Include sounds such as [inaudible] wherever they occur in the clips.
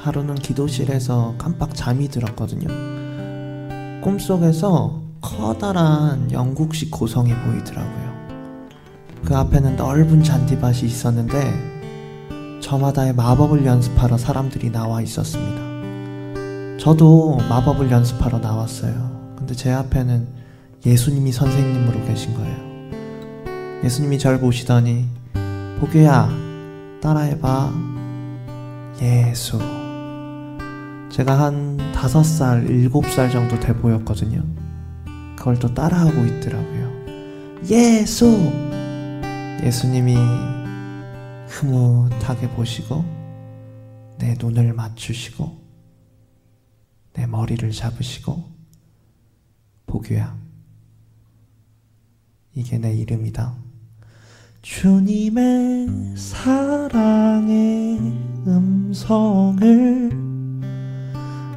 하루는 기도실에서 깜빡 잠이 들었거든요. 꿈속에서 커다란 영국식 고성이 보이더라고요. 그 앞에는 넓은 잔디밭이 있었는데 저마다의 마법을 연습하러 사람들이 나와 있었습니다. 저도 마법을 연습하러 나왔어요. 근데 제 앞에는 예수님이 선생님으로 계신 거예요. 예수님이 절 보시더니 보규야 따라해봐 예수 제가 한 다섯 살, 일곱 살 정도 돼 보였거든요. 그걸 또 따라하고 있더라고요. 예수! 예수님이 흐뭇하게 보시고 내 눈을 맞추시고 내 머리를 잡으시고 보규야 이게 내 이름이다. 주님의 사랑의 음성을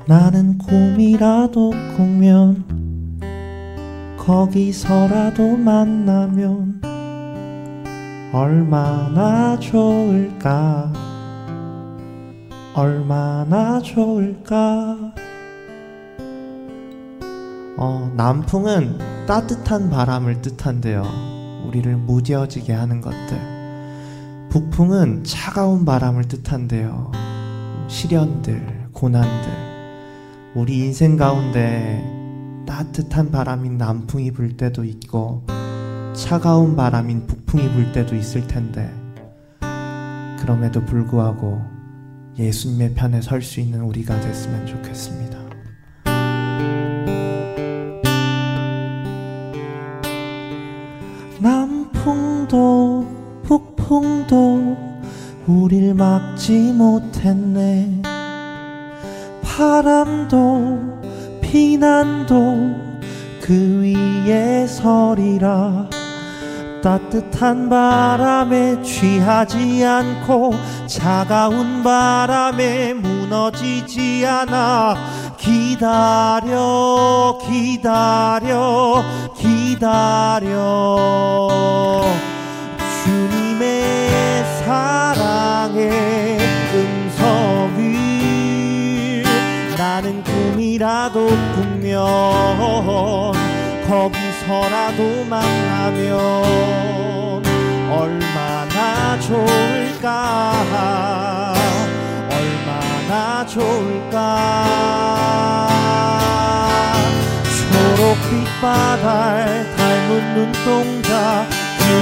나는 꿈이라도 꾸면 거기서라도 만나면 얼마나 좋을까 얼마나 좋을까 어, 남풍은 따뜻한 바람을 뜻한대요. 우리를 무뎌지게 하는 것들. 북풍은 차가운 바람을 뜻한대요. 시련들, 고난들. 우리 인생 가운데 따뜻한 바람인 남풍이 불 때도 있고, 차가운 바람인 북풍이 불 때도 있을 텐데, 그럼에도 불구하고 예수님의 편에 설 수 있는 우리가 됐으면 좋겠습니다. 남풍도 북풍도 우릴 막지 못했네. 바람도 비난도 그 위에 서리라. 따뜻한 바람에 취하지 않고 차가운 바람에 무너지지 않아. 기다려 기다려 기다려 주님의 사랑의 음성을 나는 꿈이라도 꾸면 거기서라도 만나면 얼마나 좋을까? 얼마나 좋을까? 초록빛 바다에 닮은 눈동자 그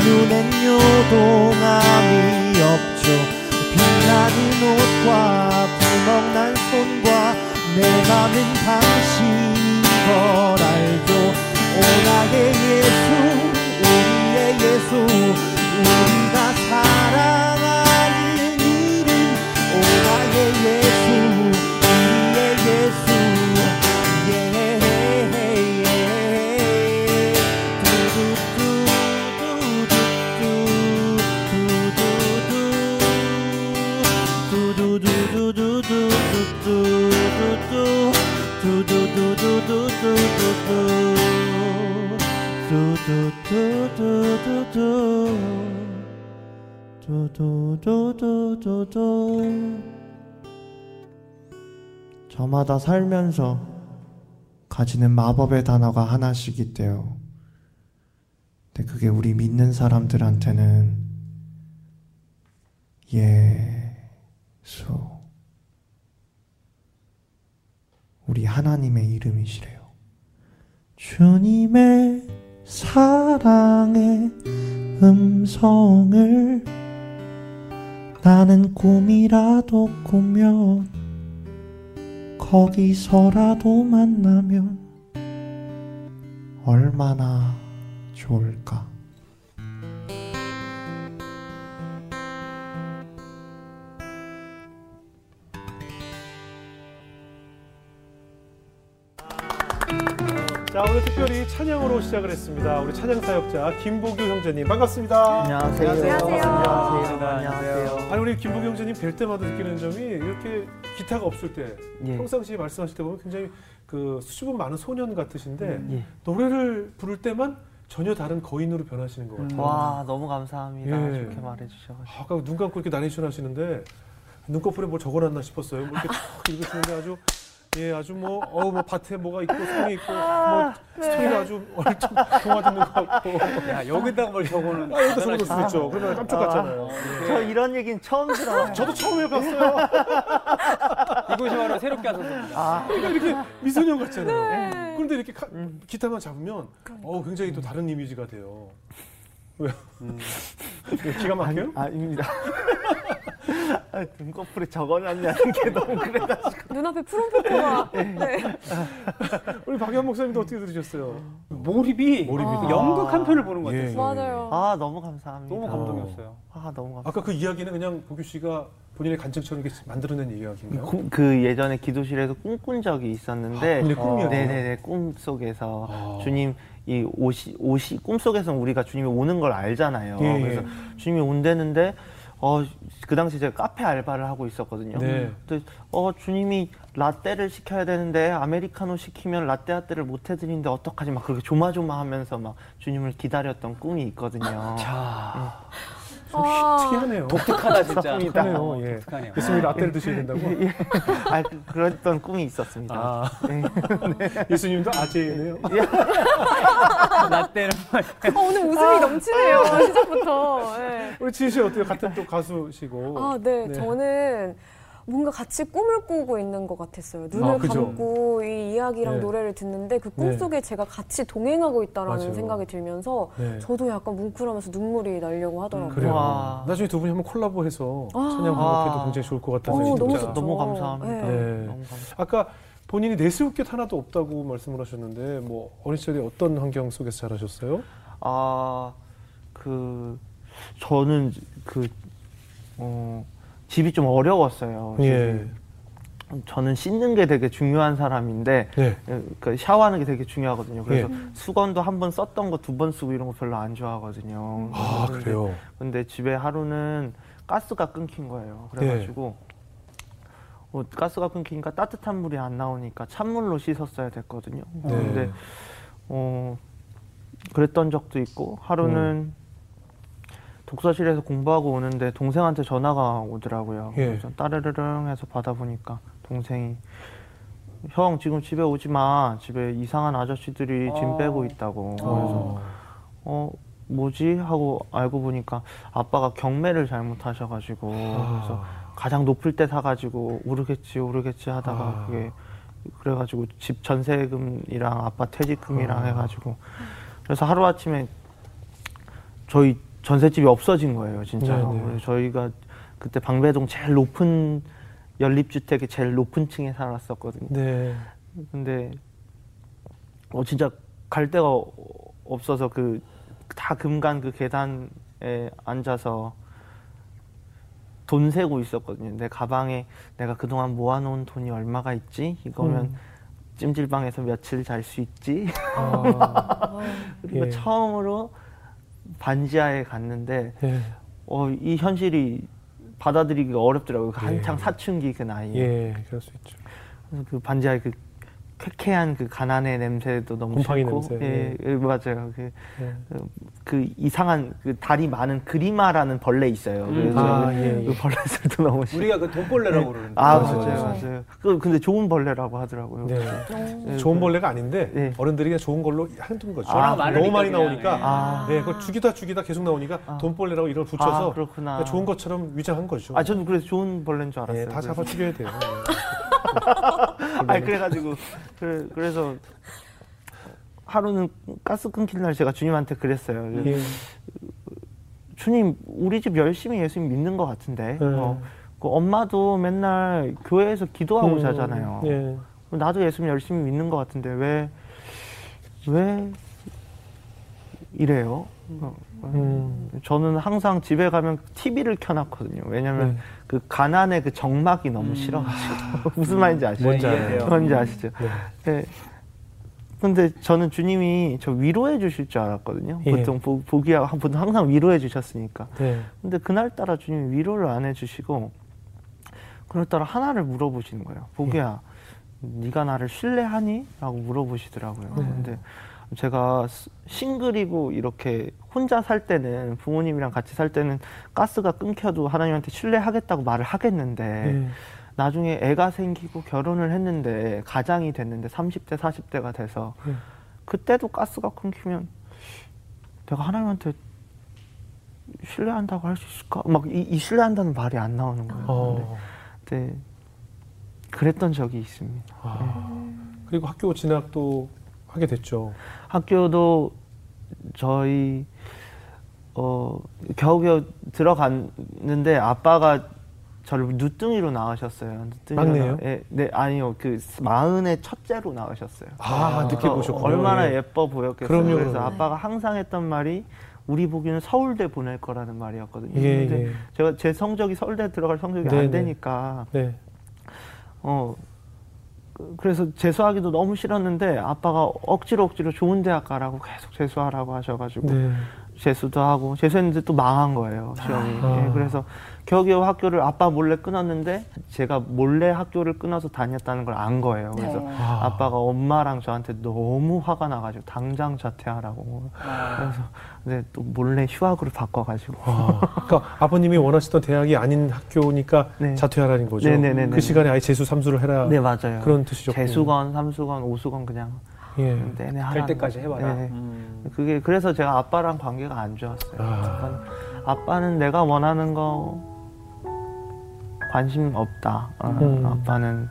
눈엔 요동함이 없죠. 빛나는 옷과 구멍난 손과 내 맘은 당신인 걸 알죠 오 나의 예수 우리의 예수 우리가 사랑 저마다 살면서 가지는 마법의 단어가 하나씩 있대요. 근데 그게 우리 믿는 사람들한테는 예수 우리 하나님의 이름이시래요. 주님의 사랑의 음성을 나는 꿈이라도 꾸면 거기서라도 만나면 얼마나 좋을까. 특별히 찬양으로 시작을 했습니다. 우리 찬양 사역자 김보규 형제님 반갑습니다. 안녕하세요. 안녕하세요. 안녕하세요. 안녕하세요. 아니 우리 김보규 형제님 뵐 때마다 느끼는 점이 이렇게 기타가 없을 때 예. 평상시에 말씀하실 때 보면 굉장히 그 수줍음 많은 소년 같으신데 예. 노래를 부를 때만 전혀 다른 거인으로 변하시는 것 같아요. 와 너무 감사합니다. 예. 좋게 말해주셔가지고. 아까 눈 감고 이렇게 나레이션 하시는데 눈꺼풀에 뭘 적어놨나 싶었어요. 뭐 이렇게 [laughs] 탁 읽으시는데 아주 예 아주 뭐 어우 뭐 밭에 뭐가 있고 성이 있고 뭐 스토리가 아주 얼좀 동화 듣는 것 같고 야 여기다가 뭘 적어놓은 아 여기다 적어놓을 수 있죠. 그러면 깜짝 같잖아요. 저 이런 얘기는 처음 들어요. 저도 처음 해봤어요. [laughs] 이곳이 바로 새롭게 하셨습니다. 아, 그러니까 이렇게 미소년 같잖아요. 네. 그런데 이렇게 카- 기타만 잡으면 어 굉장히 또 다른 이미지가 돼요. 왜요? 왜 기가 막혀요? 아닙니다. [laughs] 아, 눈꺼풀에 적어놨냐는 게 너무 그래가지고. 눈앞에 푸른 포토가. 네. [laughs] 우리 박연 목사님도 어떻게 들으셨어요? 몰입이 몰입이다. 연극 한 편을 보는 것 예, 같았어요. 맞아요. 아, 너무 감사합니다. 너무 감동이었어요. 아, 너무 감사합니다. 아까 그 이야기는 그냥 보규 씨가 본인의 간증처럼 이렇게 만들어낸 이야기인가요? 그, 그 예전에 기도실에서 꿈꾼 적이 있었는데, 아, 꿈이었구나. 네네네, 꿈 속에서 아. 주님 이 옷이 옷이 꿈 속에서는 우리가 주님이 오는 걸 알잖아요. 예, 예. 그래서 주님이 온다는데 어 그 당시 제가 카페 알바를 하고 있었거든요. 네. 근데 어 주님이 라떼를 시켜야 되는데 아메리카노 시키면 라떼 라떼를 못 해드리는데 어떡하지 막 그렇게 조마조마하면서 막 주님을 기다렸던 꿈이 있거든요. 자, 좀 아. 특이하네요. 독특하다 진짜. 독특하네요. 예. 독특하네요. 예수님이 라떼를 드셔야 된다고? 아 그, 그랬던 꿈이 있었습니다. 아, 네. [laughs] 예수님도 아재네요. [laughs] 라떼를 어, 오늘 웃음이 넘치네요. 시작부터. 네. 우리 지희 씨 어때요? 같은 또 가수시고. 아, 네. 네. 저는 뭔가 같이 꿈을 꾸고 있는 것 같았어요. 눈을 아, 그죠? 감고 이 이야기랑 네. 노래를 듣는데 그 네. 꿈속에 제가 같이 동행하고 있다라는 맞아요. 생각이 들면서 네. 저도 약간 뭉클하면서 눈물이 나려고 하더라고요. 그래요. 와. 나중에 두 분이 한번 콜라보해서 아. 찬양 한곡해도 굉장히 좋을 것 같아서 어. 너무 좋죠. 너무 감사합니다. 네. 네. 너무 감사합니다. 아까 본인이 내세울 게 하나도 없다고 말씀을 하셨는데 뭐 어린 시절에 어떤 환경 속에서 자라셨어요? 아, 그, 저는 그, 어, 집이 좀 어려웠어요. 예. 집이. 저는 씻는 게 되게 중요한 사람인데, 네. 그 샤워하는 게 되게 중요하거든요. 그래서 예. 수건도 한 번 썼던 거 두 번 쓰고 이런 거 별로 안 좋아하거든요. 아 근데- 그래요. 근데 집에 하루는 가스가 끊긴 거예요. 그래가지고, 어, 가스가 끊기니까 따뜻한 물이 안 나오니까 찬물로 씻었어야 됐거든요. 네. 근데, 어, 그랬던 적도 있고, 하루는 독서실에서 공부하고 오는데 동생한테 전화가 오더라고요. 예. 그래서 따르르릉 해서 받아보니까 동생이 형 지금 집에 오지 마. 집에 이상한 아저씨들이 짐 어. 빼고 있다고. 그래서 어. 어 뭐지 하고 알고 보니까 아빠가 경매를 잘못하셔가지고 그래서 가장 높을 때 사가지고 오르겠지 오르겠지 하다가 아. 그게 그래가지고 집 전세금이랑 아빠 퇴직금이랑 아. 해가지고 그래서 하루 아침에 저희 전셋집이 없어진 거예요 진짜로 네네. 그래서 저희가 그때 방배동 제일 높은 연립주택의 제일 높은 층에 살았었거든요. 네. 근데 어 진짜 갈 데가 어- 없어서 그 다 금간 그 계단에 앉아서 돈 세고 있었거든요. 내 가방에 내가 그동안 모아놓은 돈이 얼마가 있지? 이거면 음. 찜질방에서 며칠 잘 수 있지? 아, [laughs] 그리고 예. 처음으로 반지하에 갔는데 예. 어, 이 현실이 받아들이기가 어렵더라고요. 그 한창 예. 사춘기 그 나이에. 예, 그럴 수 있죠. 그래서 그 반지하의 그 쾌쾌한 그 가난의 냄새도 너무 곰팡이 싫고 냄새, 예, 예, 맞아요 그, 예. 그 이상한 그 다리 많은 그리마라는 벌레 있어요 음. 그래서 아, 예, 예. 그 벌레들도 너무 싫고 우리가 그 돈벌레라고 그러는데. 아 맞아요, 맞아요 맞아요. 그 근데 좋은 벌레라고 하더라고요 네. 예, 좋은 그- 벌레가 아닌데 예. 어른들이 그냥 좋은 걸로 한둔 거죠. 아, 너무 많이 그냥, 나오니까 예. 아. 네, 그걸 죽이다 죽이다 계속 나오니까 아. 돈벌레라고 이걸 붙여서 아, 좋은 것처럼 위장한 거죠. 아 저는 그래서 좋은 벌레인 줄 알았어요 예, 다. 잡아 죽여야 돼요. [laughs] 아 그래가지고 그래, 그래서 하루는 가스 끊길 날 제가 주님한테 그랬어요 예. 주님 우리 집 열심히 예수님 믿는 것 같은데 네. 어, 그 엄마도 맨날 교회에서 기도하고 음, 자잖아요 예. 나도 예수님 열심히 믿는 것 같은데 왜 왜 이래요? 어, 음. 저는 항상 집에 가면 TV를 켜놨거든요. 왜냐면 네. 그 가난의 그 정막이 너무 싫어가지고 [laughs] 무슨 말인지 아시죠? 뭔지 네, 알아요. 이해돼요. 뭔지 아시죠? 네. 네. 근데 저는 주님이 저 위로해 주실 줄 알았거든요. 예. 보통 보, 보기야 보통 항상 위로해 주셨으니까. 네. 근데 그날 따라 주님이 위로를 안 해주시고 그날 따라 하나를 물어보시는 거예요. 보기야, 네가 나를 신뢰하니? 라고 물어보시더라고요. 네. 근데 제가 스- 싱글이고 이렇게 혼자 살 때는 부모님이랑 같이 살 때는 가스가 끊겨도 하나님한테 신뢰하겠다고 말을 하겠는데 예. 나중에 애가 생기고 결혼을 했는데 가장이 됐는데 30대 40대가 돼서 예. 그때도 가스가 끊기면 내가 하나님한테 신뢰한다고 할 수 있을까? 막 이, 이 신뢰한다는 말이 안 나오는 거예요. 어. 근데, 근데 그랬던 적이 있습니다. 아. 그리고 학교 진학도 하게 됐죠. 학교도 저희 어 겨우겨우 들어갔는데 아빠가 저를 누뚱이로 막내예요? 낳- 예, 네 아니요 그 마흔의 첫째로 낳으셨어요. 아, 늦게 그래서 보셨군요. 얼마나 예. 예뻐 보였겠어요. 그럼요, 그래서 그럼요. 아빠가 항상 했던 말이 우리 보기는 서울대 보낼 거라는 말이었거든요. 예, 근데 예. 제가 제 성적이 서울대 들어갈 성적이 네, 네. 안 되니까 네. 어 그- 그래서 재수하기도 너무 싫었는데 아빠가 억지로 억지로 좋은 대학 가라고 계속 재수하라고 하셔가지고 네. 재수도 하고 재수했는데 또 망한 거예요 시험이. 아. 예, 그래서 겨우겨우 학교를 아빠 몰래 끊었는데 제가 몰래 학교를 끊어서 다녔다는 걸 안 거예요. 그래서 네. 아. 아빠가 엄마랑 저한테 너무 화가 나가지고 당장 자퇴하라고. 그래서 근데 또 몰래 휴학으로 바꿔가지고. 아, 그러니까 아버님이 원하시던 대학이 아닌 학교니까 네. 자퇴하라는 거죠. 네네네네. 그 시간에 아예 재수 삼수를 해라. 네 맞아요. 그런 뜻이죠. 재수건, 삼수건, 오수건 그냥 예. 될 때까지 해봐라. 네. 음. 그게 그래서 제가 아빠랑 관계가 안 좋았어요. 아. 아빠는, 아빠는 내가 원하는 거 관심 없다. 어, 음. 아빠는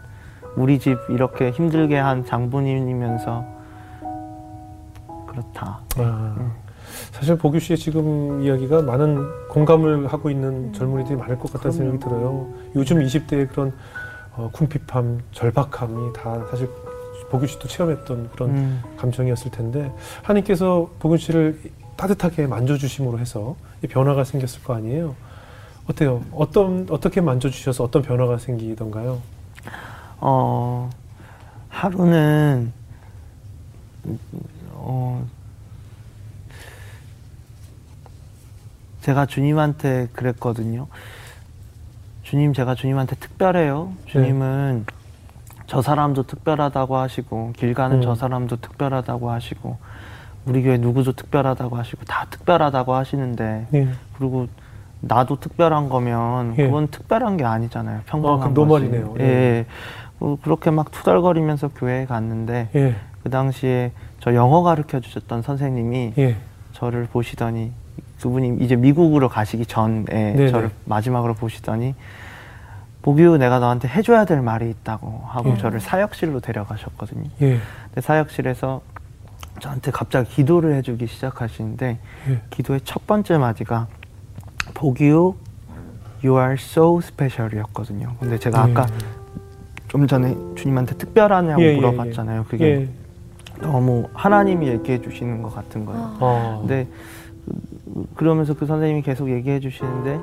우리 집 이렇게 힘들게 한 장부님이면서 그렇다. 아, 사실 보규 씨의 지금 이야기가 많은 공감을 하고 있는 젊은이들이 많을 것 같다는 생각이 들어요. 요즘 20대의 그런 어, 궁핍함, 절박함이 다 사실 보규 씨도 체험했던 그런 음, 감정이었을 텐데 하나님께서 보균 씨를 따뜻하게 만져주심으로 해서 이 변화가 생겼을 거 아니에요. 어때요? 어떤 어떻게 만져주셔서 어떤 변화가 생기던가요? 어, 하루는 어, 제가 주님한테 그랬거든요. 주님, 제가 주님한테 특별해요. 주님은 저 사람도 특별하다고 하시고, 길 가는 음. 저 사람도 특별하다고 하시고, 우리 교회 누구도 특별하다고 하시고, 다 특별하다고 하시는데, 네. 그리고 나도 특별한 거면 예. 그건 특별한 게 아니잖아요. 아, 평범한 그럼 거지. 노말이네요. 예. 네. 어, 그렇게 막 투덜거리면서 교회에 갔는데 예, 그 당시에 저 영어 가르쳐 주셨던 선생님이 예, 저를 보시더니 그분이 이제 미국으로 가시기 전에 네네. 저를 마지막으로 보시더니 보규 내가 너한테 해줘야 될 말이 있다고 하고 예. 저를 사역실로 데려가셨거든요. 예, 근데 사역실에서 저한테 갑자기 기도를 해주기 시작하시는데 예. 기도의 첫 번째 마디가 보규 You are so special이었거든요. 근데 제가 아까 좀 전에 주님한테 특별하냐고 예, 예, 물어봤잖아요. 그게 예. 너무 하나님이 얘기해 주시는 것 같은 거예요. 아. 아, 근데 그- 그러면서 그 선생님이 계속 얘기해 주시는데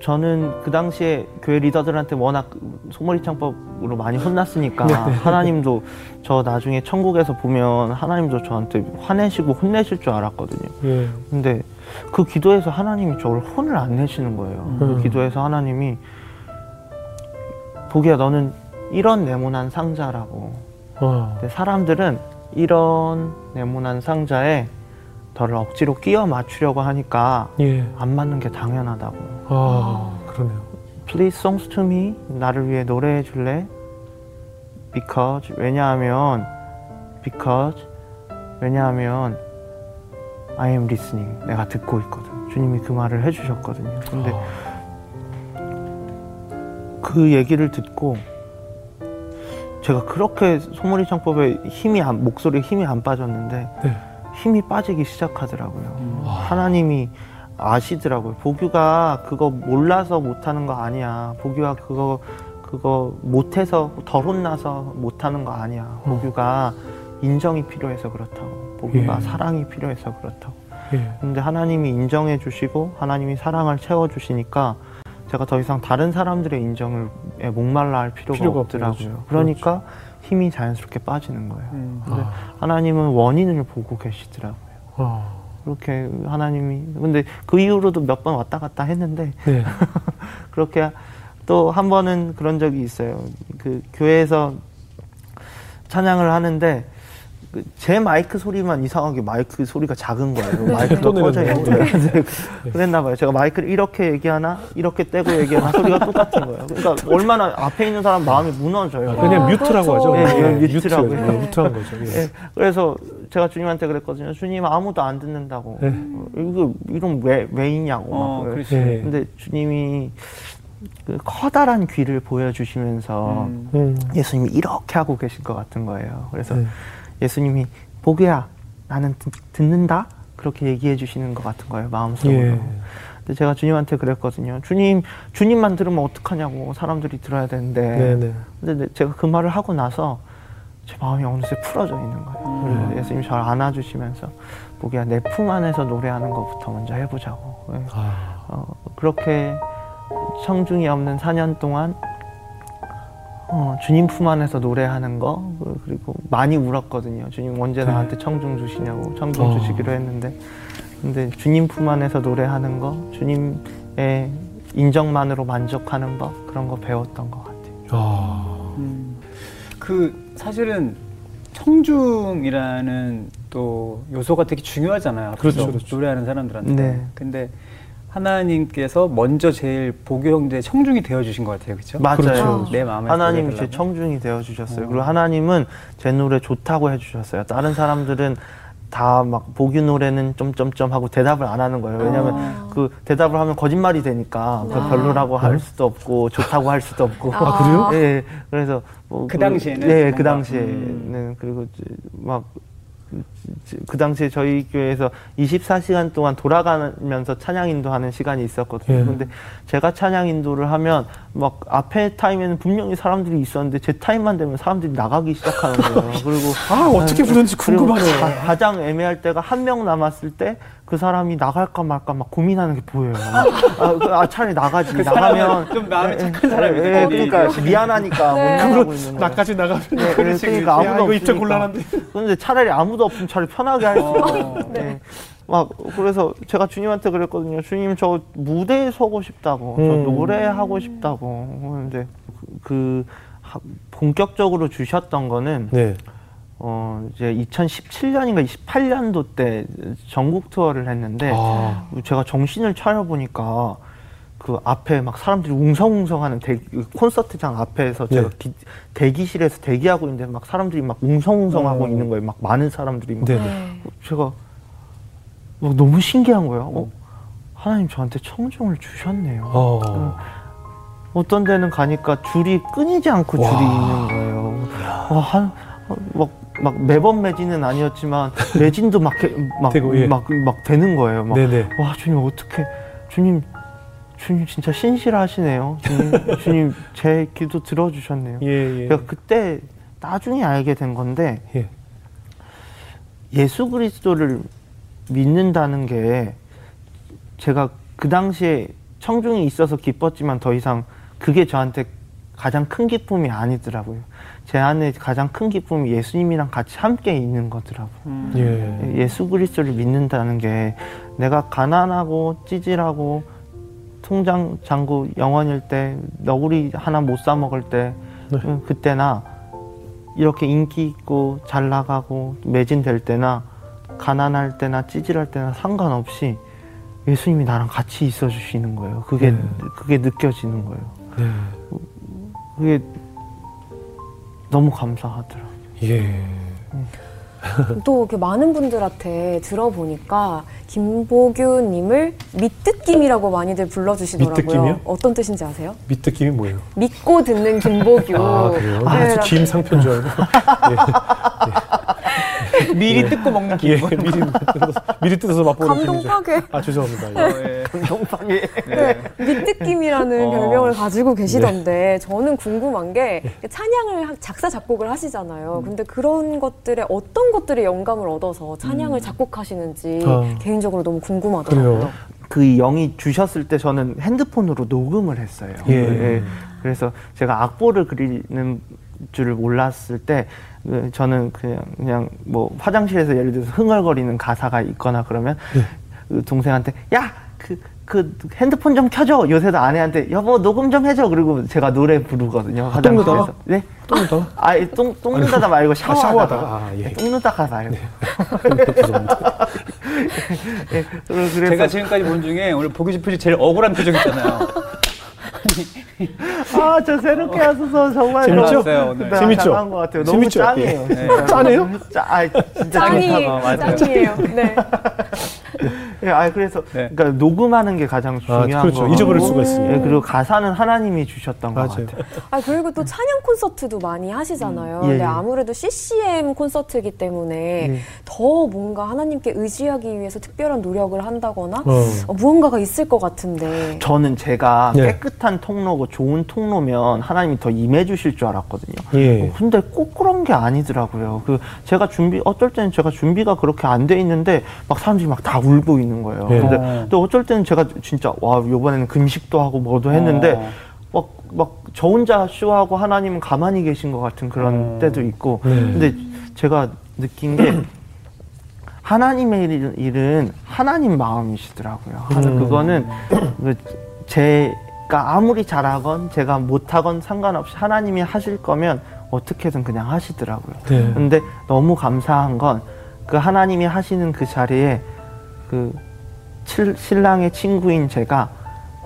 저는 그 당시에 교회 리더들한테 워낙 소머리 창법으로 많이 혼났으니까 [laughs] 네. 하나님도 저 나중에 천국에서 보면 하나님도 저한테 화내시고 혼내실 줄 알았거든요. 예, 근데 그 기도에서 하나님이 저를 혼을 안 내시는 거예요. 음. 그 기도에서 하나님이 보기야 너는 이런 네모난 상자라고. 아, 근데 사람들은 이런 네모난 상자에 너를 억지로 끼워 맞추려고 하니까 예, 안 맞는 게 당연하다고. 아, 그러네요. Please songs to me. 나를 위해 노래해 줄래? Because 왜냐하면 because 왜냐하면 I am listening. 내가 듣고 있거든. 주님이 그 말을 해 주셨거든요. 근데 그 얘기를 듣고 제가 그렇게 소머리 창법에 힘이 안, 목소리에 힘이 안 빠졌는데 네. 힘이 빠지기 시작하더라고요. 음. 하나님이 아시더라고요. 보규가 그거 몰라서 못하는 거 아니야. 보규가 그거 그거 못해서 덜 혼나서 못하는 거 아니야. 보규가 인정이 필요해서 그렇다고. 보규가 예. 사랑이 필요해서 그렇다고. 예, 근데 하나님이 인정해 주시고 하나님이 사랑을 채워 주시니까 제가 더 이상 다른 사람들의 인정을 에 목말라 할 필요가, 필요가 없더라고요. 없죠. 그러니까 힘이 자연스럽게 빠지는 거예요. 음. 근데 아, 하나님은 원인을 보고 계시더라고요. 아, 그렇게 하나님이 근데 그 이후로도 몇 번 왔다 갔다 했는데 네, [laughs] 그렇게 또 한 번은 그런 적이 있어요. 그 교회에서 찬양을 하는데 그 제 마이크 소리만 이상하게 마이크 소리가 작은 거예요. 또 마이크가 꺼져 내렸네요. 있는 거예요. 그랬나 봐요. 제가 마이크를 이렇게 얘기하나 이렇게 떼고 얘기하나 소리가 똑같은 거예요. 그러니까 [laughs] 얼마나 앞에 있는 사람 마음이 무너져요. 그냥 아, 뮤트라고 그렇죠. 하죠. 예, 예, 뮤트, 뮤트라고 예, 해요. 뮤트한 거죠. 예. 예, 그래서 제가 주님한테 그랬거든요. 주님 아무도 안 듣는다고. 네. 어, 이거 이런 왜, 왜 있냐고. 막 어. 예. 근데 주님이 그 커다란 귀를 보여주시면서 음. 음. 예수님이 이렇게 하고 계실 것 같은 거예요. 그래서 네. 예수님이 보규야 나는 듣, 듣는다 그렇게 얘기해 주시는 것 같은 거예요 마음속으로. 예. 근데 제가 주님한테 그랬거든요. 주님 주님만 들으면 어떡하냐고 사람들이 들어야 되는데. 네네. 근데 네, 제가 그 말을 하고 나서 제 마음이 어느새 풀어져 있는 거예요. 그래서 예수님이 저를 안아주시면서 보기야 내 품 안에서 노래하는 것부터 먼저 해보자고. 예. 아, 어, 그렇게 청중이 없는 4년 동안 어, 주님 품 안에서 노래하는 거 그- 그리고 많이 울었거든요. 주님 언제 네. 나한테 청중 주시냐고 청중 어. 주시기로 했는데 근데 주님 품 안에서 노래하는 거 주님의 인정만으로 만족하는 법 그런 거 배웠던 것 같아요. 아, 음. 그 사실은 청중이라는 또 요소가 되게 중요하잖아요. 그렇죠, 그렇죠. 노래하는 사람들한테. 네. 근데 하나님께서 먼저 제일 보교 형제 청중이 되어 주신 것 같아요. 그렇죠? 맞아요. 그렇죠. 내 마음에 하나님이 제. 청중이 되어 주셨어요. 어. 그리고 하나님은 제 노래 좋다고 해주셨어요. 다른 사람들은 다 막 보기 노래는 점점점 하고 대답을 안 하는 거예요. 왜냐하면 아. 그 대답을 하면 거짓말이 되니까 그 아. 별로라고 할 수도 없고 좋다고 할 수도 없고. 아, 그래요? 예. 그래서 뭐 그 당시에는 예, 그 당시에는 그리고 이제 막. 그 당시에 저희 교회에서 24시간 동안 돌아가면서 찬양 인도하는 시간이 있었거든요. 예. 근데 제가 찬양 인도를 하면 막 앞에 타임에는 분명히 사람들이 있었는데 제 타임만 되면 사람들이 나가기 시작하는 거예요. [laughs] 그리고 아, 어떻게 부르는지 그리고 궁금하네요. 가- 가장 애매할 때가 한 명 남았을 때 그 사람이 나갈까 말까 막 고민하는 게 보여요. 아, 그- 아, 차라리 나가지. 그 나가면 좀 마음이 예, 착한 예, 사람이지, 예. 그러니까 미안하니까 네. 못 나가고 있는 거예요. 나까지 나가면 네, 그렇지, 그러니까. 야, 아무도 이거 입장. 곤란한데. 근데 차라리 아무도 없으면 차라리 편하게 할수 어. 있고. 네. 막 그래서 제가 주님한테 그랬거든요. 주님 저 무대에 서고 싶다고, 음. 저 노래하고 싶다고. 근데 그, 그 하- 본격적으로 주셨던 거는 네. 어 이제 2017년인가 28년도 때 전국 투어를 했는데 아, 제가 정신을 차려 보니까 그 앞에 막 사람들이 웅성웅성하는 대, 콘서트장 앞에서 제가 네. 기- 대기실에서 대기하고 있는데 막 사람들이 막 웅성웅성하고 어. 있는 거예요. 막 많은 사람들이 막 네. 네. 제가 막 너무 신기한 거예요. 어? 하나님 저한테 청중을 주셨네요. 어. 어떤 데는 가니까 줄이 끊이지 않고 와. 줄이 있는 거예요. 와, 한, 어, 막, 막 매번 매진은 아니었지만 매진도 막, 해- 막, 되고, 예. 막, 막 되는 거예요. 막, 네네. 와, 주님 어떻게, 주님, 주님 진짜 신실하시네요. 주님, [laughs] 주님 제 기도 들어주셨네요. 예, 예. 제가 그때 나중에 알게 된 건데 예. 예수 그리스도를 믿는다는 게 제가 그 당시에 청중이 있어서 기뻤지만 더 이상 그게 저한테 가장 큰 기쁨이 아니더라고요. 제 안에 가장 큰 기쁨이 예수님이랑 같이 함께 있는 거더라고요. 음. 예. 예수 그리스도를 믿는다는 게 내가 가난하고 찌질하고 통장 잔고 영원일 때 너구리 하나 못 사 먹을 때 네. 음, 그때나 이렇게 인기 있고 잘 나가고 매진될 때나 가난할 때나 찌질할 때나 상관없이 예수님이 나랑 같이 있어 주시는 거예요. 그게 네. 그게 느껴지는 거예요. 네. 그게 너무 감사하더라고요. 예. 또 이렇게 많은 분들한테 들어보니까 김보규님을 밑듣김이라고 많이들 불러주시더라고요. 밑듣김이요? 어떤 뜻인지 아세요? 밑느낌이 뭐예요? 믿고 듣는 김보규. 아, 그래요? 네, 아주 김 상표인 줄 알고. [laughs] [laughs] 미리 뜯고 먹는 예, 기분. 미리 뜯어서, 미리 뜯어서 맛보는 셈이죠. 감동파게. 아, 죄송합니다. 예. 어, 예. 감동방에 네. 밑느낌이라는 어. 별명을 가지고 계시던데 저는 궁금한 게 예. 찬양을 하- 작사 작곡을 음. 하시잖아요. 근데 그런 것들에 어떤 것들이 영감을 얻어서 찬양을 작곡하시는지 음. 아. 개인적으로 너무 궁금하더라고요. 그래요? 그 영이 주셨을 때 저는 핸드폰으로 녹음을 했어요. 예. 그래서 제가 악보를 그리는 줄을 몰랐을 때 그, 저는 그냥 그냥 뭐 화장실에서 예를 들어서 흥얼거리는 가사가 있거나 그러면 예. 그 동생한테 야그 그 핸드폰 좀 켜줘. 요새도 아내한테 여보 녹음 좀 해줘. 그리고 제가 노래 부르거든요. 아? 화장실에서. 네? 또 더? [laughs] 아니 똥, 똥 누다가 말고 샤워하다가. 샤워하다가. 아, 예. 똥 누다가 말고. 죄송합니다. 예, 그래서 제가 지금까지 본 중에 오늘 보기 씨 표정 제일 억울한 표정 있잖아요. [laughs] 아, 저 새롭게 하셔서 정말 재밌죠? 오늘. 네, 재밌죠? 잘한 것 같아요. 너무 재밌죠? 짱이에요. 예. 진짜. 짠해요? 짜, 아, 진짜 짱이 재밌다. 맞아요. 짱이에요. 네. 예, 아, 그래서 네. 그러니까 녹음하는 게 가장 중요한 아, 그렇죠. 거. 잊어버릴 수가 있으니까. 예, 그리고 가사는 하나님이 주셨던 것 맞아요. 같아요. 아 그리고 또 찬양 콘서트도 많이 하시잖아요. 음, 예, 근데 예. 아무래도 CCM 콘서트이기 때문에 예. 더 뭔가 하나님께 의지하기 위해서 특별한 노력을 한다거나 어. 어, 무언가가 있을 것 같은데. 저는 제가 네. 깨끗한 통로고 좋은 통로면 하나님이 더 임해 주실 줄 알았거든요. 예. 어, 근데 꼭 그런 게 아니더라고요. 그 제가 준비 어떨 때는 제가 준비가 그렇게 안 돼 있는데 막 사람들이 막 다 울고 있는 거예요. 네. 근데 어. 또 어쩔 때는 제가 진짜 와 이번에는 금식도 하고 뭐도 했는데 어. 막막 저 혼자 쇼하고 하나님은 가만히 계신 것 같은 그런 어. 때도 있고 네. 근데 제가 느낀 게 하나님의 일- 일은 하나님 마음이시더라고요. 음. 그거는 그 제가 아무리 잘하건 제가 못하건 상관없이 하나님이 하실 거면 어떻게든 그냥 하시더라고요. 네. 근데 너무 감사한 건 그 하나님이 하시는 그 자리에 그 칠- 신랑의 친구인 제가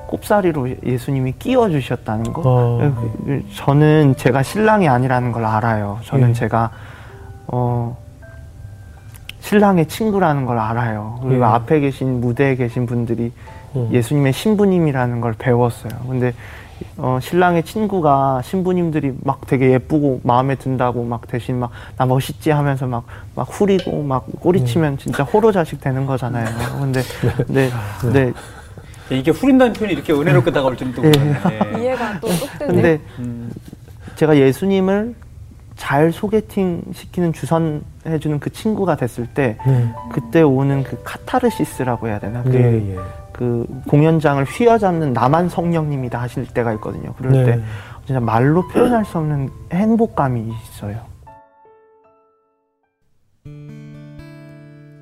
꼽사리로 예수님이 끼워 주셨다는 거. 어. 그- 저는 제가 신랑이 아니라는 걸 알아요. 저는 예. 제가 어 신랑의 친구라는 걸 알아요. 그리고 예. 앞에 계신 무대에 계신 분들이 음. 예수님의 신부님이라는 걸 배웠어요. 근데 어, 신랑의 친구가 신부님들이 막 되게 예쁘고 마음에 든다고 막 대신 막 나 멋있지 하면서 막 막 후리고 막 꼬리치면 진짜 호로 자식 되는 거잖아요. 근데 근데 [laughs] 근데 이게 후린다는 표현이 이렇게 은혜롭게 다가올 줄은 또 몰랐네. [laughs] 이해가 또쏙 되네. 근데 음. 제가 예수님을 잘 소개팅 시키는 주선해주는 그 친구가 됐을 때 네. 그때 오는 그 카타르시스라고 해야 되나? 그, 예, 예. 그 공연장을 휘어잡는 나만 성령님이다 하실 때가 있거든요. 그럴 네. 때 진짜 말로 표현할 수 없는 행복감이 있어요.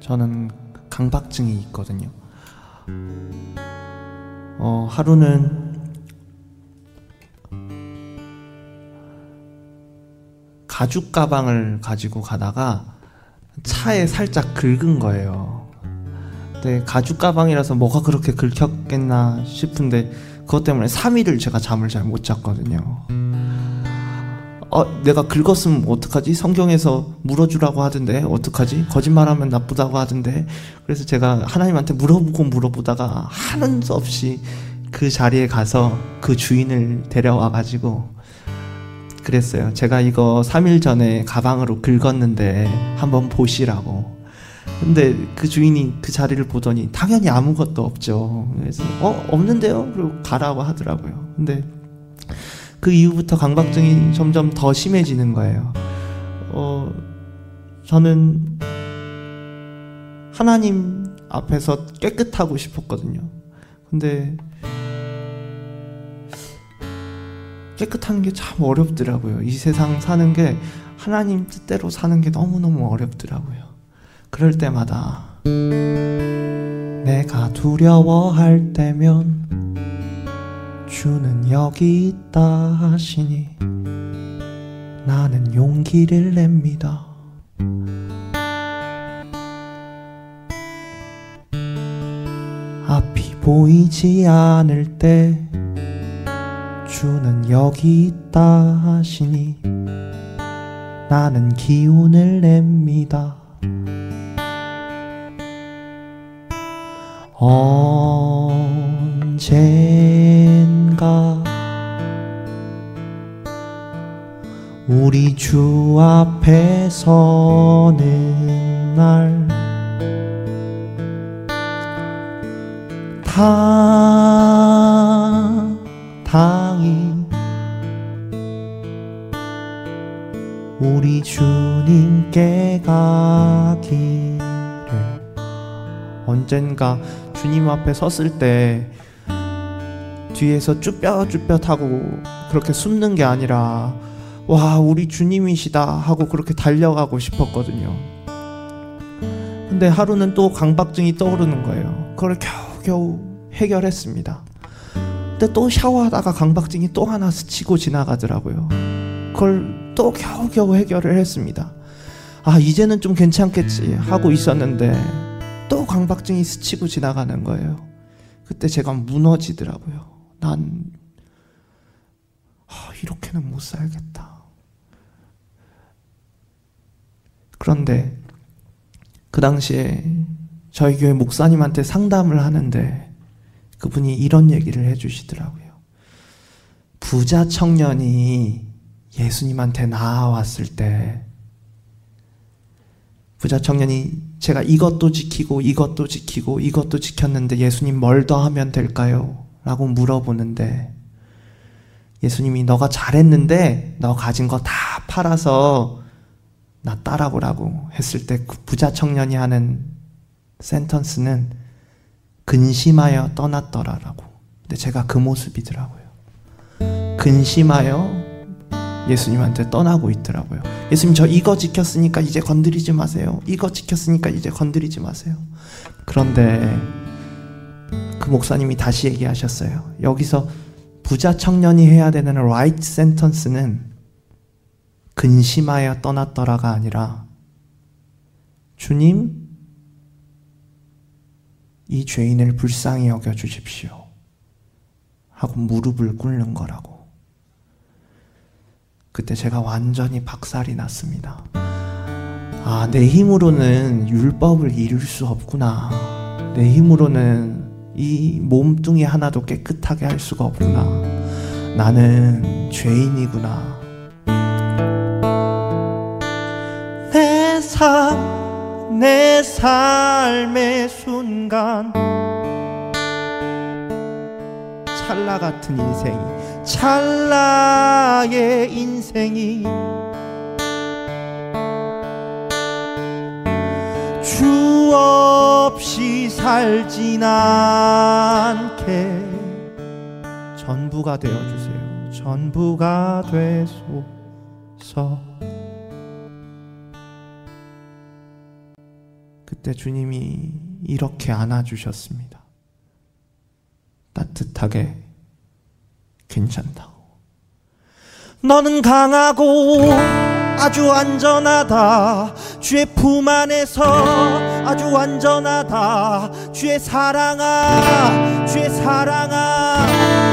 저는 강박증이 있거든요. 어, 하루는 가죽 가방을 가지고 가다가 차에 살짝 긁은 거예요. 근데 가죽 가방이라서 뭐가 그렇게 긁혔겠나 싶은데 그것 때문에 3일을 제가 잠을 잘 못 잤거든요. 어, 내가 긁었으면 어떡하지? 성경에서 물어주라고 하던데 어떡하지? 거짓말하면 나쁘다고 하던데 그래서 제가 하나님한테 물어보고 물어보다가 하는 수 없이 그 자리에 가서 그 주인을 데려와 가지고 그랬어요. 제가 이거 3일 전에 가방으로 긁었는데 한번 보시라고. 근데 그 주인이 그 자리를 보더니 당연히 아무것도 없죠. 그래서 어 없는데요? 그리고 가라고 하더라고요. 근데 그 이후부터 강박증이 점점 더 심해지는 거예요. 어, 저는 하나님 앞에서 깨끗하고 싶었거든요. 근데 깨끗한 게 참 어렵더라고요. 이 세상 사는 게 하나님 뜻대로 사는 게 너무너무 어렵더라고요. 그럴 때마다 내가 두려워할 때면 주는 여기 있다 하시니 나는 용기를 냅니다. 앞이 보이지 않을 때 주는 여기 있다 하시니 나는 기운을 냅니다. 언젠가 우리 주 앞에 서는 날 당이 우리 주님께 가기를 언젠가 주님 앞에 섰을 때 뒤에서 쭈뼛쭈뼛하고 그렇게 숨는 게 아니라 와 우리 주님이시다 하고 그렇게 달려가고 싶었거든요. 근데 하루는 또 강박증이 떠오르는 거예요. 그걸 겨우겨우 해결했습니다. 근데 또 샤워하다가 강박증이 또 하나 스치고 지나가더라고요. 그걸 또 겨우겨우 해결을 했습니다. 아, 이제는 좀 괜찮겠지 하고 있었는데 또 강박증이 스치고 지나가는 거예요. 그때 제가 무너지더라고요. 난 아, 이렇게는 못 살겠다. 그런데 그 당시에 저희 교회 목사님한테 상담을 하는데 그분이 이런 얘기를 해주시더라고요. 부자 청년이 예수님한테 나아왔을 때 부자 청년이 제가 이것도 지키고 이것도 지키고 이것도 지켰는데 예수님 뭘 더 하면 될까요? 라고 물어보는데 예수님이 너가 잘했는데 너 가진 거 다 팔아서 나 따라오라고 했을 때 그 부자 청년이 하는 센턴스는 근심하여 떠났더라라고. 근데 제가 그 모습이더라고요. 근심하여 예수님한테 떠나고 있더라고요. 예수님 저 이거 지켰으니까 이제 건드리지 마세요. 이거 지켰으니까 이제 건드리지 마세요. 그런데 그 목사님이 다시 얘기하셨어요. 여기서 부자 청년이 해야 되는 right sentence는 근심하여 떠났더라가 아니라 주님 이 죄인을 불쌍히 여겨 주십시오. 하고 무릎을 꿇는 거라고. 그때 제가 완전히 박살이 났습니다. 아, 내 힘으로는 율법을 이룰 수 없구나. 내 힘으로는 이 몸뚱이 하나도 깨끗하게 할 수가 없구나. 나는 죄인이구나. 내 삶, 내 삶의 순간. 찰나 같은 인생이, 찰나의 인생이 주 없이 살진 않게 전부가 되어 주세요. 전부가 되소서. 그때 주님이 이렇게 안아주셨습니다. 따뜻하게 괜찮다고. 너는 강하고 아주 안전하다. 주의 품 안에서 아주 안전하다. 주의 사랑아, 주의 사랑아.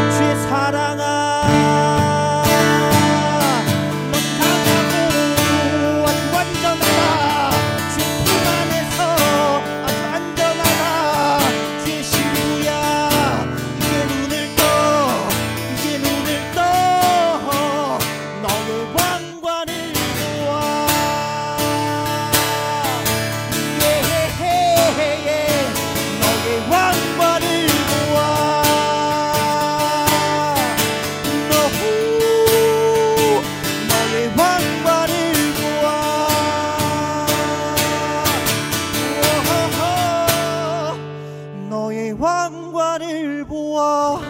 너의 왕관을 보아.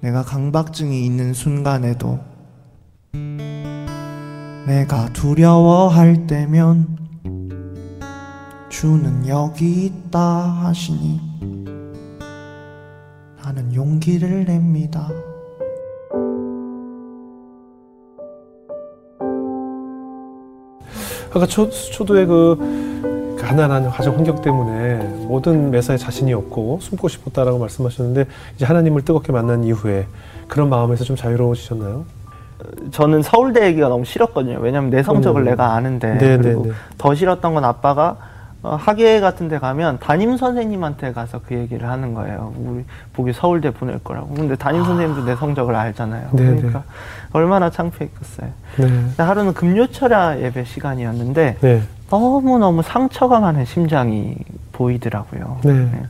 내가 강박증이 있는 순간에도 내가 두려워할 때면 주는 여기 있다 하시니 나는 용기를 냅니다. 아까 초, 초도의 그 가난한 가정 환경 때문에 모든 매사에 자신이 없고 숨고 싶었다라고 말씀하셨는데 이제 하나님을 뜨겁게 만난 이후에 그런 마음에서 좀 자유로워지셨나요? 저는 서울대 얘기가 너무 싫었거든요. 왜냐면 내 성적을 음. 내가 아는데 네, 그리고 네, 네. 더 싫었던 건 아빠가 어, 학예 같은 데 가면 담임 선생님한테 가서 그 얘기를 하는 거예요. 우리 보기 서울대 보낼 거라고. 근데 담임 선생님도 내 성적을 알잖아요. 네, 그러니까 얼마나 창피했겠어요. 네. 하루는 금요철야 예배 시간이었는데 네. 너무너무 상처가 많은 심장이 보이더라고요. 네. 네.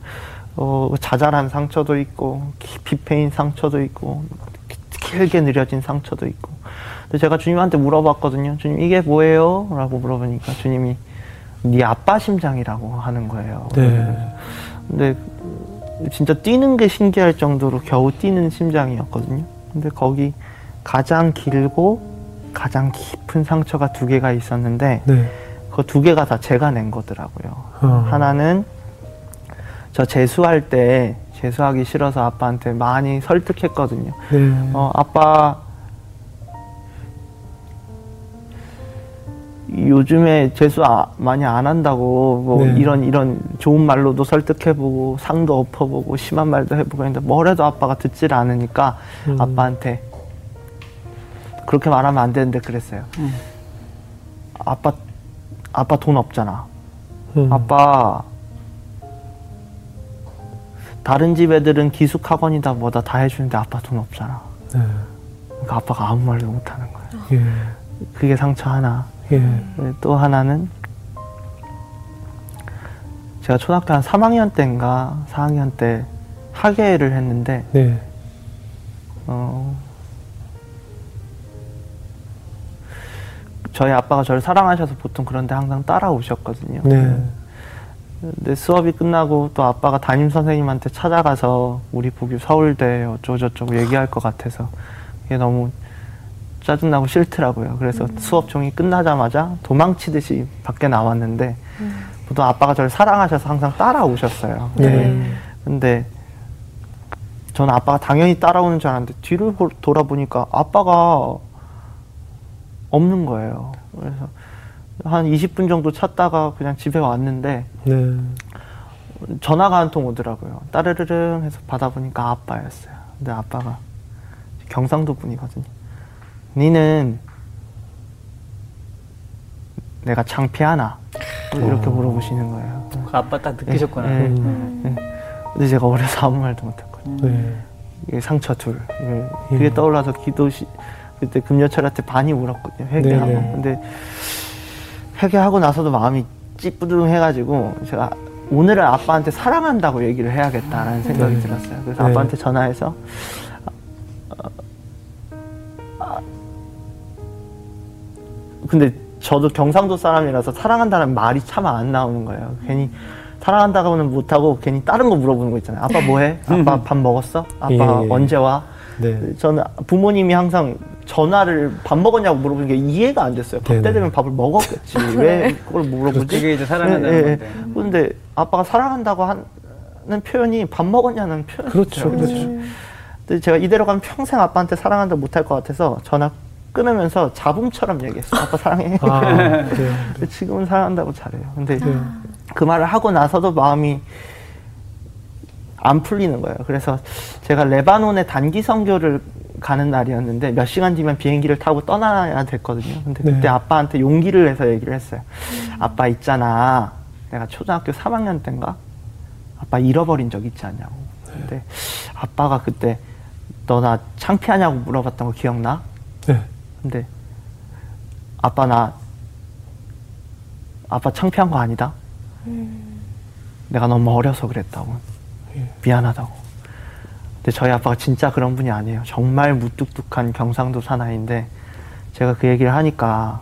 어, 자잘한 상처도 있고 깊이 패인 상처도 있고 길게 느려진 상처도 있고 근데 제가 주님한테 물어봤거든요 주님 이게 뭐예요? 라고 물어보니까 주님이 네 아빠 심장이라고 하는 거예요 네. 근데 진짜 뛰는 게 신기할 정도로 겨우 뛰는 심장이었거든요 근데 거기 가장 길고 가장 깊은 상처가 두 개가 있었는데 네. 그 두 개가 다 제가 낸 거더라고요. 어. 하나는 저 재수할 때 재수하기 싫어서 아빠한테 많이 설득했거든요. 네. 어, 아빠 요즘에 재수 아- 많이 안 한다고 뭐 네. 이런 이런 좋은 말로도 설득해보고 상도 엎어보고 심한 말도 해보고 했는데 뭘 해도 아빠가 듣질 않으니까 음. 아빠한테 그렇게 말하면 안 되는데 그랬어요. 음. 아빠 아빠 돈 없잖아. 음. 아빠 다른 집 애들은 기숙 학원이다 뭐다 다 해주는데 아빠 돈 없잖아. 네. 그러니까 아빠가 아무 말도 못하는 거야. 예. 그게 상처 하나. 예. 또 하나는 제가 초등학교 한 3학년 때인가 4학년 때 학예를 했는데 네. 어, 저희 아빠가 저를 사랑하셔서 보통 그런데 항상 따라오셨거든요. 네. 근데 수업이 끝나고 또 아빠가 담임 선생님한테 찾아가서 우리 보기 서울대 어쩌고저쩌고 얘기할 것 같아서 이게 너무 짜증나고 싫더라고요. 그래서 수업 종이 끝나자마자 도망치듯이 밖에 나왔는데 보통 아빠가 저를 사랑하셔서 항상 따라오셨어요. 네. 근데 저는 아빠가 당연히 따라오는 줄 알았는데 뒤를 보- 돌아보니까 아빠가 없는 거예요. 그래서 한 20분 정도 찾다가 그냥 집에 왔는데 네. 전화가 한 통 오더라고요. 따르르릉 해서 받아보니까 아빠였어요. 근데 아빠가 경상도 분이거든요. 니는 내가 창피하나? 이렇게 어. 물어보시는 거예요. 그 아빠 딱 느끼셨구나. 예, 예. 음. 근데 제가 어려서 아무 말도 못했거든요. 네. 상처 둘. 그게 떠올라서 기도시 그때 금요철한테 많이 울었거든요. 회개하고. 네네. 근데 회개하고 나서도 마음이 찌뿌둥해가지고 제가 오늘은 아빠한테 사랑한다고 얘기를 해야겠다라는 생각이 네. 들었어요. 그래서 네. 아빠한테 전화해서 근데 저도 경상도 사람이라서 사랑한다는 말이 참 안 나오는 거예요. 괜히 사랑한다고는 못하고 괜히 다른 거 물어보는 거 있잖아요. 아빠 뭐해? 아빠 밥 먹었어? 아빠 예. 언제 와? 네. 저는 부모님이 항상 전화를 밥 먹었냐고 물어보는 게 이해가 안 됐어요. 밥 네네. 때 되면 밥을 먹었겠지. [laughs] 왜 그걸 물어보지? 그게 이제 사랑한다는 예, 예, 예. 건데. 근데 아빠가 사랑한다고 하는 표현이 밥 먹었냐는 표현이죠. 그렇죠. 그렇죠. 근데 제가 이대로 가면 평생 아빠한테 사랑한다 못할 것 같아서 전화 끊으면서 잡음처럼 얘기했어요. 아빠 사랑해. 아, [laughs] 네. 근데 지금은 사랑한다고 잘해요. 근데 네. 그 말을 하고 나서도 마음이 안 풀리는 거예요. 그래서 제가 레바논에 단기 선교를 가는 날이었는데 몇 시간 뒤면 비행기를 타고 떠나야 됐거든요. 근데 그때 네. 아빠한테 용기를 내서 얘기를 했어요. 아빠 있잖아. 내가 초등학교 3학년 때인가? 아빠 잃어버린 적 있지 않냐고. 근데 아빠가 그때 너 나 창피하냐고 물어봤던 거 기억나? 네. 근데 아빠 나 아빠 창피한 거 아니다. 내가 너무 어려서 그랬다고. 예. 미안하다고. 근데 저희 아빠가 진짜 그런 분이 아니에요. 정말 무뚝뚝한 경상도 사나이인데 제가 그 얘기를 하니까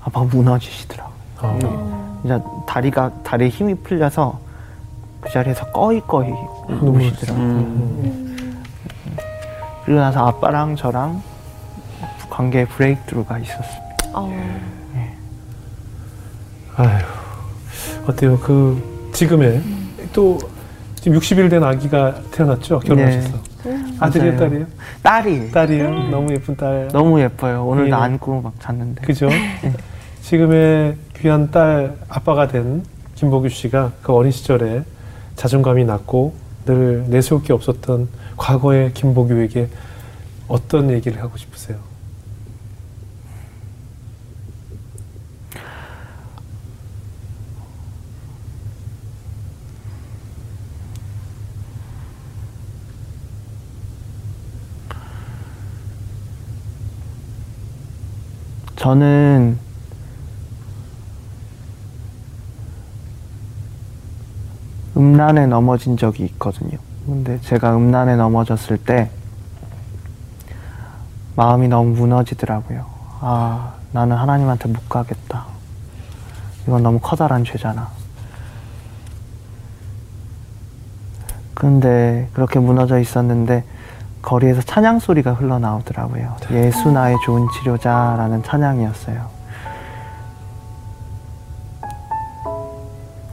아빠가 무너지시더라고요. 아, 이제 다리가 다리에 힘이 풀려서 그 자리에서 꺼이꺼이 누우시더라고요. 음. 그리고 나서 아빠랑 저랑 관계에 브레이크드루가 있었어요. 어, 아유. 어때요? 그 지금의 또 지금 60일 된 아기가 태어났죠? 결혼하셔서. 아들이에요, 맞아요. 딸이에요? 딸이 딸이에요. 너무 예쁜 딸. 너무 예뻐요. 오늘도 예. 안고 막 잤는데. 그죠? 지금의 귀한 딸 아빠가 된 김보규 씨가 그 어린 시절에 자존감이 낮고 늘 내세울 게 없었던 과거의 김보규에게 어떤 얘기를 하고 싶으세요? 저는 음란에 넘어진 적이 있거든요. 근데 제가 음란에 넘어졌을 때 마음이 너무 무너지더라고요. 아, 나는 하나님한테 못 가겠다. 이건 너무 커다란 죄잖아. 근데 그렇게 무너져 있었는데 거리에서 찬양 소리가 흘러나오더라고요. 예수 나의 좋은 치료자라는 찬양이었어요.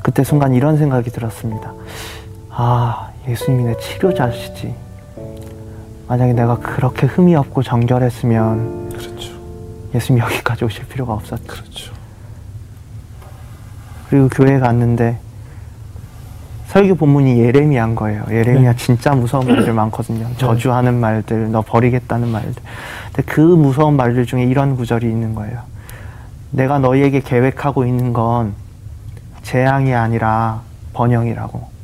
그때 순간 이런 생각이 들었습니다. 아, 예수님이 내 치료자시지. 만약에 내가 그렇게 흠이 없고 정결했으면 그렇죠. 예수님 여기까지 오실 필요가 없었죠. 그렇죠. 그리고 교회 갔는데 설교 본문이 예레미야인 거예요. 예레미야 네. 진짜 무서운 말들 많거든요. 저주하는 말들, 너 버리겠다는 말들. 근데 그 무서운 말들 중에 이런 구절이 있는 거예요. 내가 너희에게 계획하고 있는 건 재앙이 아니라 번영이라고.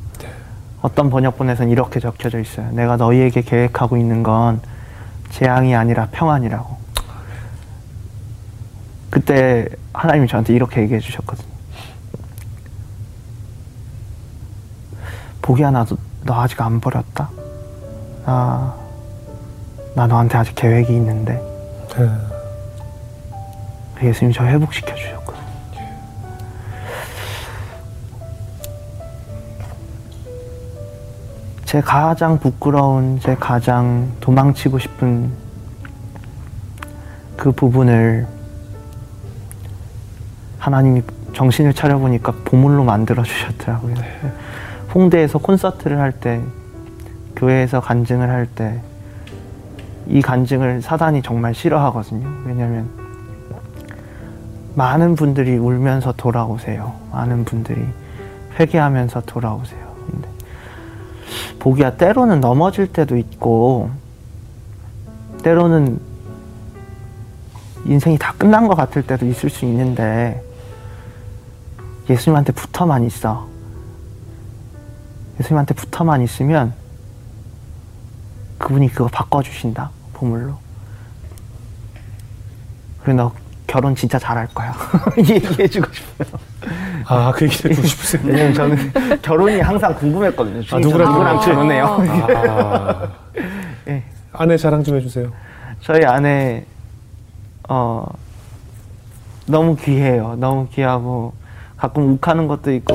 네. 어떤 번역본에서는 이렇게 적혀져 있어요. 내가 너희에게 계획하고 있는 건 재앙이 아니라 평안이라고. 그때 하나님이 저한테 이렇게 얘기해 주셨거든요. 보기야 나도 너 아직 안 버렸다. 나, 나 너한테 아직 계획이 있는데 네. 예수님이 저 회복시켜 주셨거 제 가장 부끄러운, 제 가장 도망치고 싶은 그 부분을 하나님이 정신을 차려보니까 보물로 만들어 주셨더라고요. 홍대에서 콘서트를 할 때, 교회에서 간증을 할 때, 이 간증을 사단이 정말 싫어하거든요. 왜냐면 많은 분들이 울면서 돌아오세요. 많은 분들이 회개하면서 돌아오세요. 근데 보기야 때로는 넘어질 때도 있고 때로는 인생이 다 끝난 것 같을 때도 있을 수 있는데 예수님한테 붙어만 있어. 예수님한테 붙어만 있으면 그분이 그거 바꿔주신다. 보물로. 그래 너 결혼 진짜 잘할 거야. [laughs] 얘기해주고 싶어요. 아, 그 얘기를 듣고 싶으세요? 왜냐면 저는 결혼이 항상 궁금했거든요. 주인장 누구랑 누구랑? 결혼해요? 아. 예. 아내 자랑 좀 해주세요. 저희 아내 어 너무 귀해요. 너무 귀하고 가끔 욱하는 것도 있고.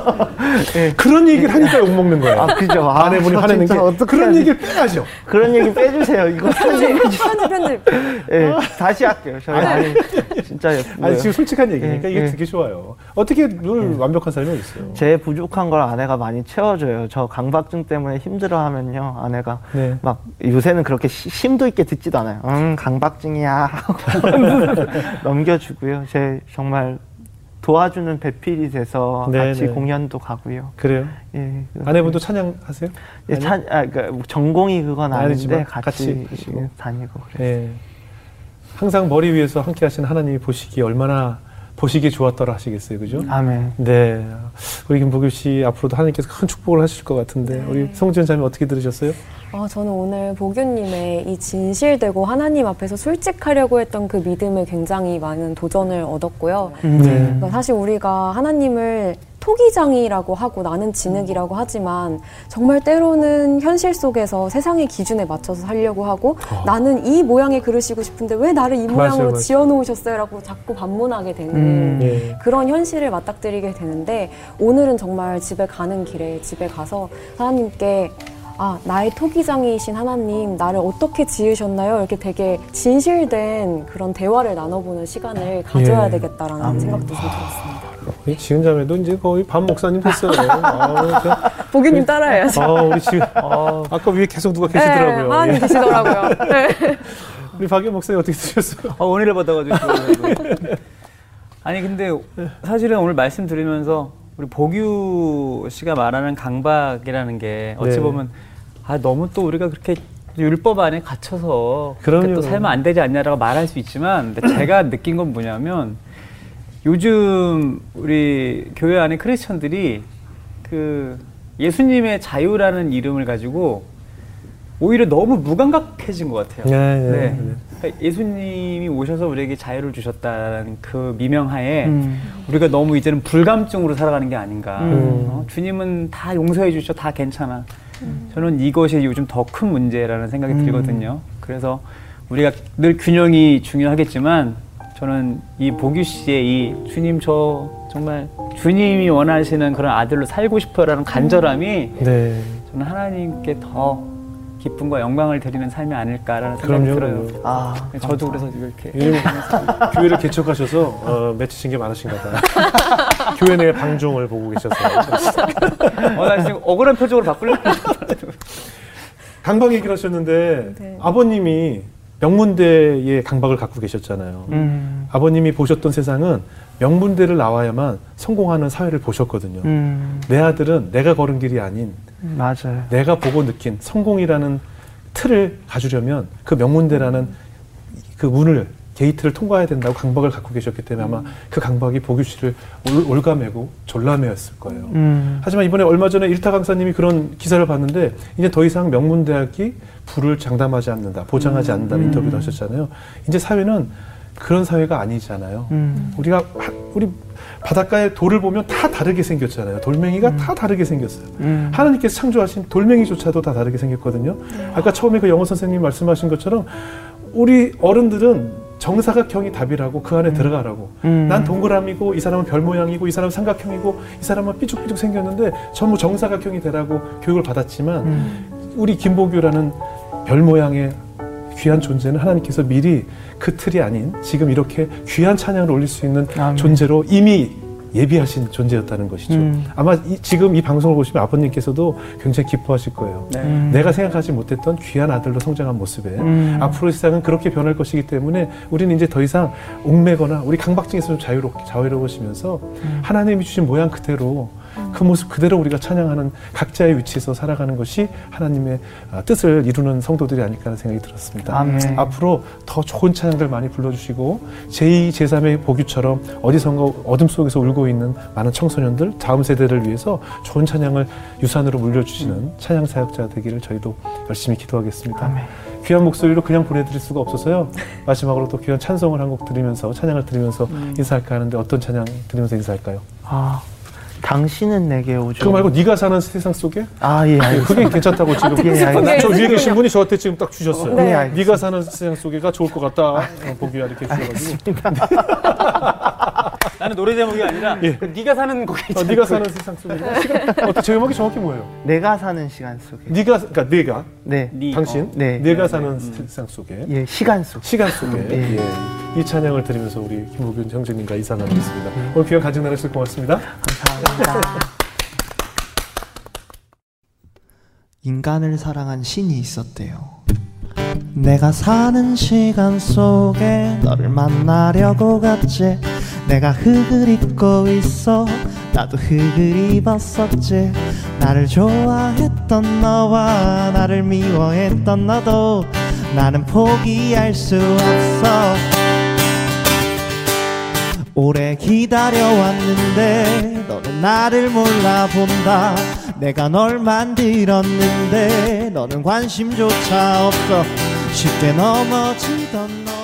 [laughs] 예. 그런 얘기를 하니까 욕 먹는 거예요. 아 그죠. 아, 아내분이 저 화내는 게? 그런 얘기를 빼야죠. 그런 얘기 빼주세요. 이거. 편집 편집. [laughs] 예, 다시 할게요. 저희 아내 진짜 예쁘고요. 아니 지금 솔직한 얘기니까 예, 이게 예. 되게 좋아요. 어떻게 늘 완벽한 사람이 있어요? 제 부족한 걸 아내가 많이 채워줘요. 저 강박증 때문에 힘들어하면요, 아내가 네. 막 요새는 그렇게 시- 심도 있게 듣지도 않아요. 응, 강박증이야 [laughs] 넘겨주고요. 제 정말 도와주는 배필이 돼서 네, 같이 네. 공연도 가고요. 그래요. 예, 아내분도 찬양하세요? 예, 차, 아, 그러니까 전공이 그건 아닌데 같이, 같이. 다니고 그래요. 예. 항상 머리 위에서 함께 하신 하나님이 보시기에 얼마나 보시기에 좋았더라 하시겠어요. 그죠? 아멘. 네. 우리 김보규 씨 앞으로도 하나님께서 큰 축복을 하실 것 같은데 우리 송지현 자매 어떻게 들으셨어요? 아, 저는 오늘 보규님의 이 진실되고 하나님 앞에서 솔직하려고 했던 그 믿음에 굉장히 많은 도전을 얻었고요. 음, 네. 그러니까 사실 우리가 하나님을 토기장이라고 하고 나는 진흙이라고 하지만 정말 때로는 현실 속에서 세상의 기준에 맞춰서 살려고 하고 나는 이 모양의 그릇이고 싶은데 왜 나를 이 모양으로 어. 맞아요. 지어 놓으셨어요라고 자꾸 반문하게 되는 음. 예. 그런 현실을 맞닥뜨리게 되는데 오늘은 정말 집에 가는 길에 집에 가서 하나님께 아 나의 토기장이신 하나님 나를 어떻게 지으셨나요? 이렇게 되게 진실된 그런 대화를 나눠보는 시간을 가져야 예. 되겠다라는 아멘. 생각도 좀 들었습니다. 우리 지은 자매도 이제 거의 반 목사님 됐어요. [laughs] 아, 저- 보기님 따라해야죠. 아, 우리 지금 아까 위에 계속 누가 계시더라고요. 네, 하나님 예. 계시더라고요. 네. [laughs] 우리 박영 목사님 어떻게 들으셨어요? 어, 은혜를 받아가지고. 좋아가지고. [laughs] 아니 근데 사실은 오늘 말씀 들으면서 우리 보규 씨가 말하는 강박이라는 게 어찌 네. 보면 아 너무 또 우리가 그렇게 율법 안에 갇혀서 그렇게. 또 살면 안 되지 않냐라고 말할 수 있지만 [clears throat] 제가 느낀 건 뭐냐면 요즘 우리 교회 안에 크리스천들이 그 예수님의 자유라는 이름을 가지고 오히려 너무 무감각해진 것 같아요. 네, 네, 네. 네. 그러니까 예수님이 오셔서 우리에게 자유를 주셨다는 그 미명하에 음. 우리가 너무 이제는 불감증으로 살아가는 게 아닌가. 음. 어? 주님은 다 용서해 주셔, 다 괜찮아. 저는 이것이 요즘 더 큰 문제라는 생각이 음. 들거든요. 그래서 우리가 늘 균형이 중요하겠지만 저는 이 보규 씨의 이 주님 저 정말 주님이 원하시는 그런 아들로 살고 싶어라는 간절함이 네. 저는 하나님께 더 기쁨과 영광을 드리는 삶이 아닐까라는 생각이 그럼요. 들어요. 그럼요. 아, 저도 그래서 이렇게 요즘 교회를 개척하셔서 어, 맺히신 게 많으신가 봐요. [laughs] 교회 내 방종을 보고 계셔서. 어, 나 지금 억울한 표정으로 바꾸려고 [laughs] 강박 얘기를 하셨는데 네. 아버님이 명문대의 강박을 갖고 계셨잖아요. 음, 아버님이 보셨던 세상은 명문대를 나와야만 성공하는 사회를 보셨거든요. 음, 내 아들은 내가 걸은 길이 아닌 맞아요. 내가 보고 느낀 성공이라는 틀을 가주려면 그 명문대라는 그 문을 게이트를 통과해야 된다고 강박을 갖고 계셨기 때문에 아마 그 강박이 보규 씨를 올, 올가매고 졸라매었을 거예요. 음, 하지만 이번에 얼마 전에 일타 강사님이 그런 기사를 봤는데 이제 더 이상 명문대학이 불을 장담하지 않는다, 보장하지 않는다는 음. 인터뷰도 하셨잖아요. 이제 사회는 그런 사회가 아니잖아요. 음, 우리가 하- 우리 바닷가에 돌을 보면 다 다르게 생겼잖아요. 돌멩이가 다 다르게 생겼어요. 음, 하나님께서 창조하신 돌멩이조차도 다 다르게 생겼거든요. 아까 처음에 그 영어 선생님 말씀하신 것처럼 우리 어른들은 정사각형이 답이라고 그 안에 들어가라고. 음. 난 동그라미고 이 사람은 별 모양이고 이 사람은 삼각형이고 이 사람은 삐죽삐죽 생겼는데 전부 정사각형이 되라고 교육을 받았지만 음, 우리 김보규라는 별 모양의 귀한 존재는 하나님께서 미리 그 틀이 아닌 지금 이렇게 귀한 찬양을 올릴 수 있는 아멘. 존재로 이미 예비하신 존재였다는 것이죠. 음. 아마 이- 지금 이 방송을 보시면 아버님께서도 굉장히 기뻐하실 거예요. 네. 음. 내가 생각하지 못했던 귀한 아들로 성장한 모습에 음. 앞으로 세상은 그렇게 변할 것이기 때문에 우리는 이제 더 이상 옥매거나 우리 강박증에서 좀 자유롭게 자유로워지면서 음. 하나님이 주신 모양 그대로 그 모습 그대로 우리가 찬양하는 각자의 위치에서 살아가는 것이 하나님의 아, 뜻을 이루는 성도들이 아닐까 하는 생각이 들었습니다. 아멘. 앞으로 더 좋은 찬양들 많이 불러주시고 제2, 제3의 보규처럼 어디선가 어둠 속에서 울고 있는 많은 청소년들 다음 세대를 위해서 좋은 찬양을 유산으로 물려주시는 찬양 사역자 되기를 저희도 열심히 기도하겠습니다. 아멘. 귀한 목소리로 그냥 보내드릴 수가 없어서요. 마지막으로 또 귀한 찬송을 한 곡 들으면서 찬양을 들으면서 인사할까 하는데 어떤 찬양 들으면서 인사할까요? 아, 당신은 내게 오죠. 그거 말고 네가 사는 세상 속에 아, 예, 알겠습니다. 그게 괜찮다고 지금 예, 알겠습니다. 저 위에 계신 분이 저한테 지금 딱 주셨어요. 네, 알겠습니다. 네가 사는 세상 속에가 좋을 것 같다. 어, 보기야 이렇게 주셔가지고 [laughs] 나는 노래 제목이 아니라 예. 그 네가 사는 곡이 어, 있잖아. 네가 사는 세상 속에 시간 [laughs] 어떤 제목이 정확히 뭐예요? 내가 사는 시간 속에. 네가 그러니까 내가 네. 네, 당신 어. 네. 내가 사는 세상 속에 예, 시간 속. 시간 속에 예. 예. 이 찬양을 들으면서 우리 김호균 형제님과 인사 나누겠습니다. 오늘 귀한 간증 나누셔서 고맙습니다. 감사합니다. 인간을 사랑한 신이 있었대요. 내가 사는 시간 속에 너를 만나려고 갔지. 내가 흙을 입고 있어. 나도 흙을 입었었지. 나를 좋아했던 너와 나를 미워했던 너도 나는 포기할 수 없어. 오래 기다려왔는데 너는 나를 몰라본다. 내가 널 만들었는데 너는 관심조차 없어. 쉽게 넘어지던 너